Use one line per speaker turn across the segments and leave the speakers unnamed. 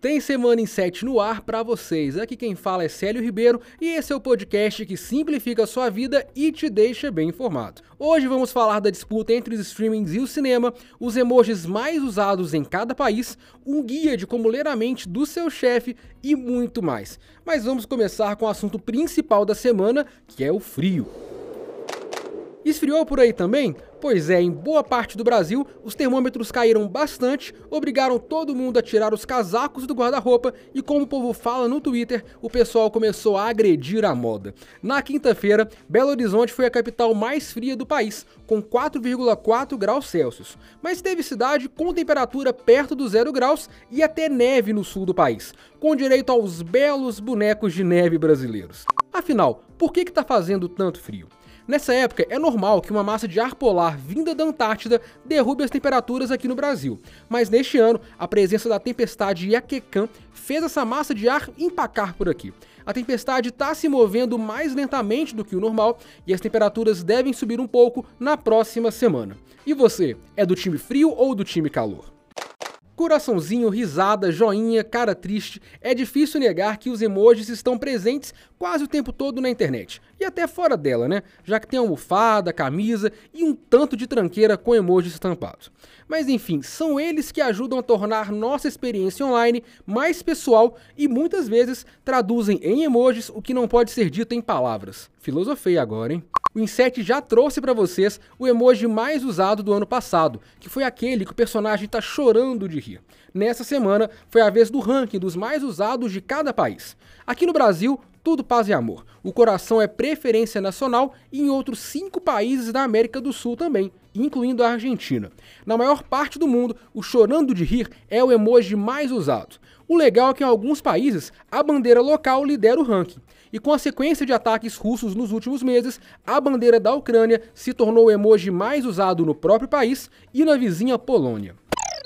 Tem Semana em 7 no ar para vocês. Aqui quem fala é Célio Ribeiro e esse é o podcast que simplifica a sua vida e te deixa bem informado. Hoje vamos falar da disputa entre os streamings e o cinema, os emojis mais usados em cada país, um guia de como ler a mente do seu chefe e muito mais. Mas vamos começar com o assunto principal da semana, que é o frio. Esfriou por aí também? Pois é, em boa parte do Brasil, os termômetros caíram bastante, obrigaram todo mundo a tirar os casacos do guarda-roupa e, como o povo fala no Twitter, o pessoal começou a agredir a moda. Na quinta-feira, Belo Horizonte foi a capital mais fria do país, com 4,4 graus Celsius. Mas teve cidade com temperatura perto do zero graus e até neve no sul do país, com direito aos belos bonecos de neve brasileiros. Afinal, por que está fazendo tanto frio? Nessa época, é normal que uma massa de ar polar vinda da Antártida derrube as temperaturas aqui no Brasil. Mas neste ano, a presença da tempestade Yakekan fez essa massa de ar empacar por aqui. A tempestade está se movendo mais lentamente do que o normal e as temperaturas devem subir um pouco na próxima semana. E você, é do time frio ou do time calor? Coraçãozinho, risada, joinha, cara triste. É difícil negar que os emojis estão presentes quase o tempo todo na internet. E até fora dela, né? Já que tem almofada, camisa e um tanto de tranqueira com emojis estampados. Mas enfim, são eles que ajudam a tornar nossa experiência online mais pessoal e muitas vezes traduzem em emojis o que não pode ser dito em palavras. Filosofei agora, hein? O Inset já trouxe para vocês o emoji mais usado do ano passado, que foi aquele que o personagem está chorando de rir. Nessa semana foi a vez do ranking dos mais usados de cada país. Aqui no Brasil, tudo paz e amor. O coração é preferência nacional e em outros cinco países da América do Sul também, incluindo a Argentina. Na maior parte do mundo, o chorando de rir é o emoji mais usado. O legal é que em alguns países a bandeira local lidera o ranking. E com a sequência de ataques russos nos últimos meses, a bandeira da Ucrânia se tornou o emoji mais usado no próprio país e na vizinha Polônia.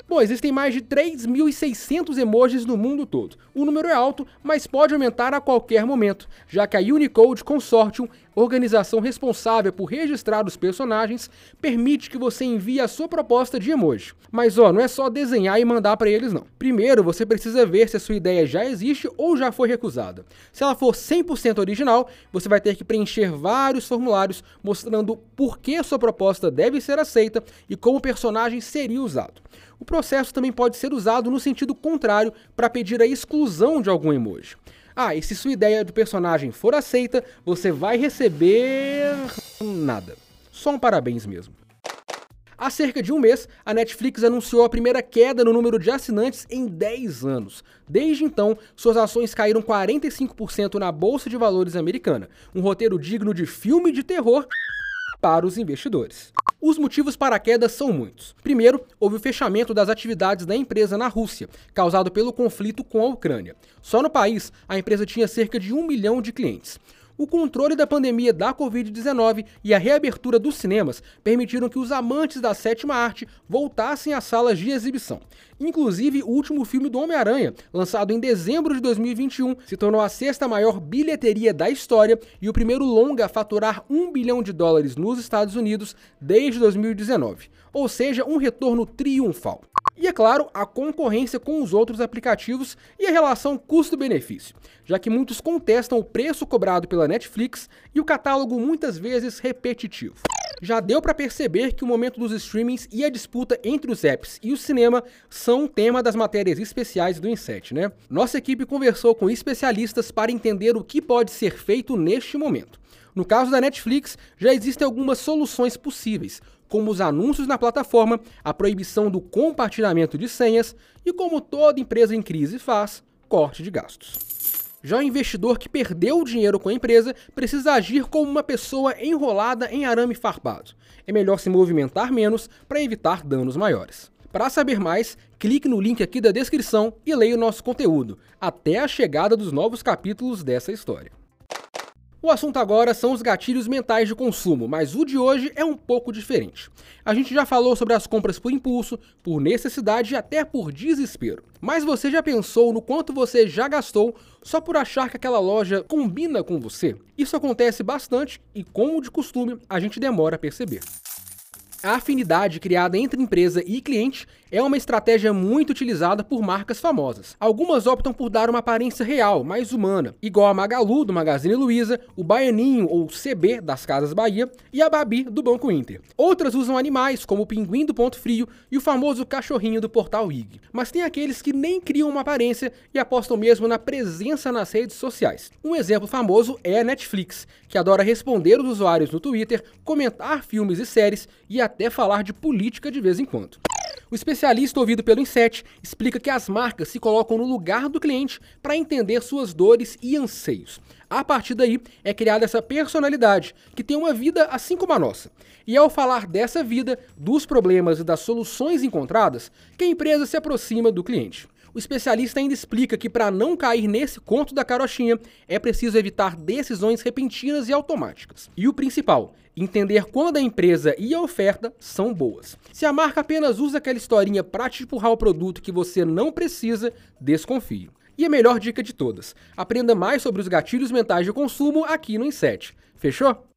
Bom, existem mais de 3.600 emojis no mundo todo. O número é alto, mas pode aumentar a qualquer momento, já que a Unicode Consortium, organização responsável por registrar os personagens, permite que você envie a sua proposta de emoji. Mas ó, não é só desenhar e mandar para eles não. Primeiro, você precisa ver se a sua ideia já existe ou já foi recusada. Se ela for 100% original, você vai ter que preencher vários formulários mostrando por que sua proposta deve ser aceita e como o personagem seria usado. O processo também pode ser usado no sentido contrário para pedir a exclusão de algum emoji. Ah, e se sua ideia do personagem for aceita, você vai receber. nada. Só um parabéns mesmo. Há cerca de um mês, a Netflix anunciou a primeira queda no número de assinantes em 10 anos. Desde então, suas ações caíram 45% na Bolsa de Valores americana, um roteiro digno de filme de terror para os investidores. Os motivos para a queda são muitos. Primeiro, houve o fechamento das atividades da empresa na Rússia, causado pelo conflito com a Ucrânia. Só no país, a empresa tinha cerca de um milhão de clientes. O controle da pandemia da Covid-19 e a reabertura dos cinemas permitiram que os amantes da sétima arte voltassem às salas de exibição. Inclusive, o último filme do Homem-Aranha, lançado em dezembro de 2021, se tornou a sexta maior bilheteria da história e o primeiro longa a faturar um bilhão de dólares nos Estados Unidos desde 2019. Ou seja, um retorno triunfal. E é claro, a concorrência com os outros aplicativos e a relação custo-benefício, já que muitos contestam o preço cobrado pela Netflix e o catálogo muitas vezes repetitivo. Já deu para perceber que o momento dos streamings e a disputa entre os apps e o cinema são um tema das matérias especiais do Inset, né? Nossa equipe conversou com especialistas para entender o que pode ser feito neste momento. No caso da Netflix, já existem algumas soluções possíveis, como os anúncios na plataforma, a proibição do compartilhamento de senhas e, como toda empresa em crise faz, corte de gastos. Já o investidor que perdeu o dinheiro com a empresa precisa agir como uma pessoa enrolada em arame farpado. É melhor se movimentar menos para evitar danos maiores. Para saber mais, clique no link aqui da descrição e leia o nosso conteúdo, até a chegada dos novos capítulos dessa história. O assunto agora são os gatilhos mentais de consumo, mas o de hoje é um pouco diferente. A gente já falou sobre as compras por impulso, por necessidade e até por desespero. Mas você já pensou no quanto você já gastou só por achar que aquela loja combina com você? Isso acontece bastante e, como de costume, a gente demora a perceber. A afinidade criada entre empresa e cliente é uma estratégia muito utilizada por marcas famosas. Algumas optam por dar uma aparência real, mais humana, igual a Magalu do Magazine Luiza, o Baianinho ou CB das Casas Bahia e a Babi do Banco Inter. Outras usam animais, como o pinguim do Ponto Frio e o famoso cachorrinho do Portal IG. Mas tem aqueles que nem criam uma aparência e apostam mesmo na presença nas redes sociais. Um exemplo famoso é a Netflix, que adora responder os usuários no Twitter, comentar filmes e séries e até falar de política de vez em quando. O especialista ouvido pelo Inset explica que as marcas se colocam no lugar do cliente para entender suas dores e anseios. A partir daí é criada essa personalidade, que tem uma vida assim como a nossa. E ao falar dessa vida, dos problemas e das soluções encontradas, que a empresa se aproxima do cliente. O especialista ainda explica que para não cair nesse conto da carochinha, é preciso evitar decisões repentinas e automáticas. E o principal, entender quando a empresa e a oferta são boas. Se a marca apenas usa aquela historinha para te empurrar o produto que você não precisa, desconfie. E a melhor dica de todas: aprenda mais sobre os gatilhos mentais de consumo aqui no Inset. Fechou?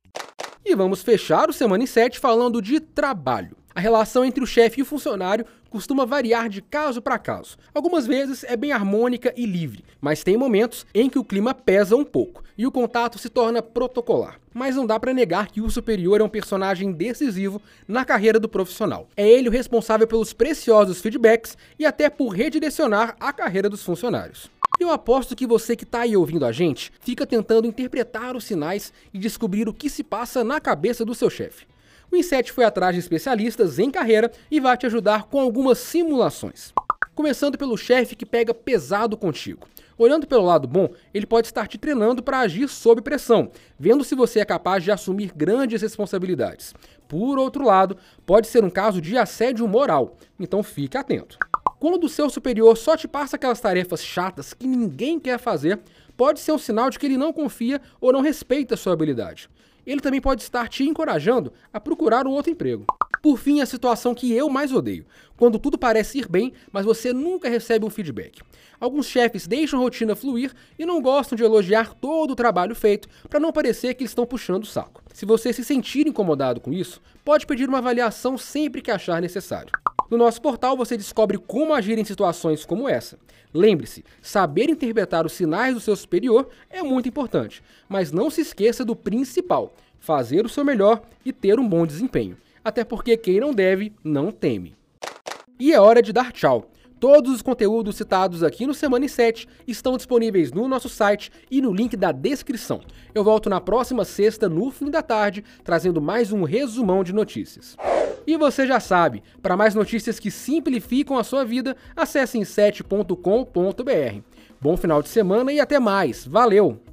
E vamos fechar o Semana em 7 falando de trabalho. A relação entre o chefe e o funcionário costuma variar de caso para caso. Algumas vezes é bem harmônica e livre, mas tem momentos em que o clima pesa um pouco e o contato se torna protocolar. Mas não dá para negar que o superior é um personagem decisivo na carreira do profissional. É ele o responsável pelos preciosos feedbacks e até por redirecionar a carreira dos funcionários. Eu aposto que você que está aí ouvindo a gente fica tentando interpretar os sinais e descobrir o que se passa na cabeça do seu chefe. O Inset foi atrás de especialistas em carreira e vai te ajudar com algumas simulações. Começando pelo chefe que pega pesado contigo. Olhando pelo lado bom, ele pode estar te treinando para agir sob pressão, vendo se você é capaz de assumir grandes responsabilidades. Por outro lado, pode ser um caso de assédio moral, então fique atento. Quando o seu superior só te passa aquelas tarefas chatas que ninguém quer fazer, pode ser um sinal de que ele não confia ou não respeita a sua habilidade ele também pode estar te encorajando a procurar um outro emprego. Por fim, a situação que eu mais odeio, quando tudo parece ir bem, mas você nunca recebe um feedback. Alguns chefes deixam a rotina fluir e não gostam de elogiar todo o trabalho feito para não parecer que estão puxando o saco. Se você se sentir incomodado com isso, pode pedir uma avaliação sempre que achar necessário. No nosso portal você descobre como agir em situações como essa. Lembre-se, saber interpretar os sinais do seu superior é muito importante, mas não se esqueça do principal: fazer o seu melhor e ter um bom desempenho. Até porque quem não deve, não teme. E é hora de dar tchau. Todos os conteúdos citados aqui no Semana 7 estão disponíveis no nosso site e no link da descrição. Eu volto na próxima sexta, no fim da tarde, trazendo mais um resumão de notícias. E você já sabe, para mais notícias que simplificam a sua vida, acesse em7.com.br. Bom final de semana e até mais. Valeu!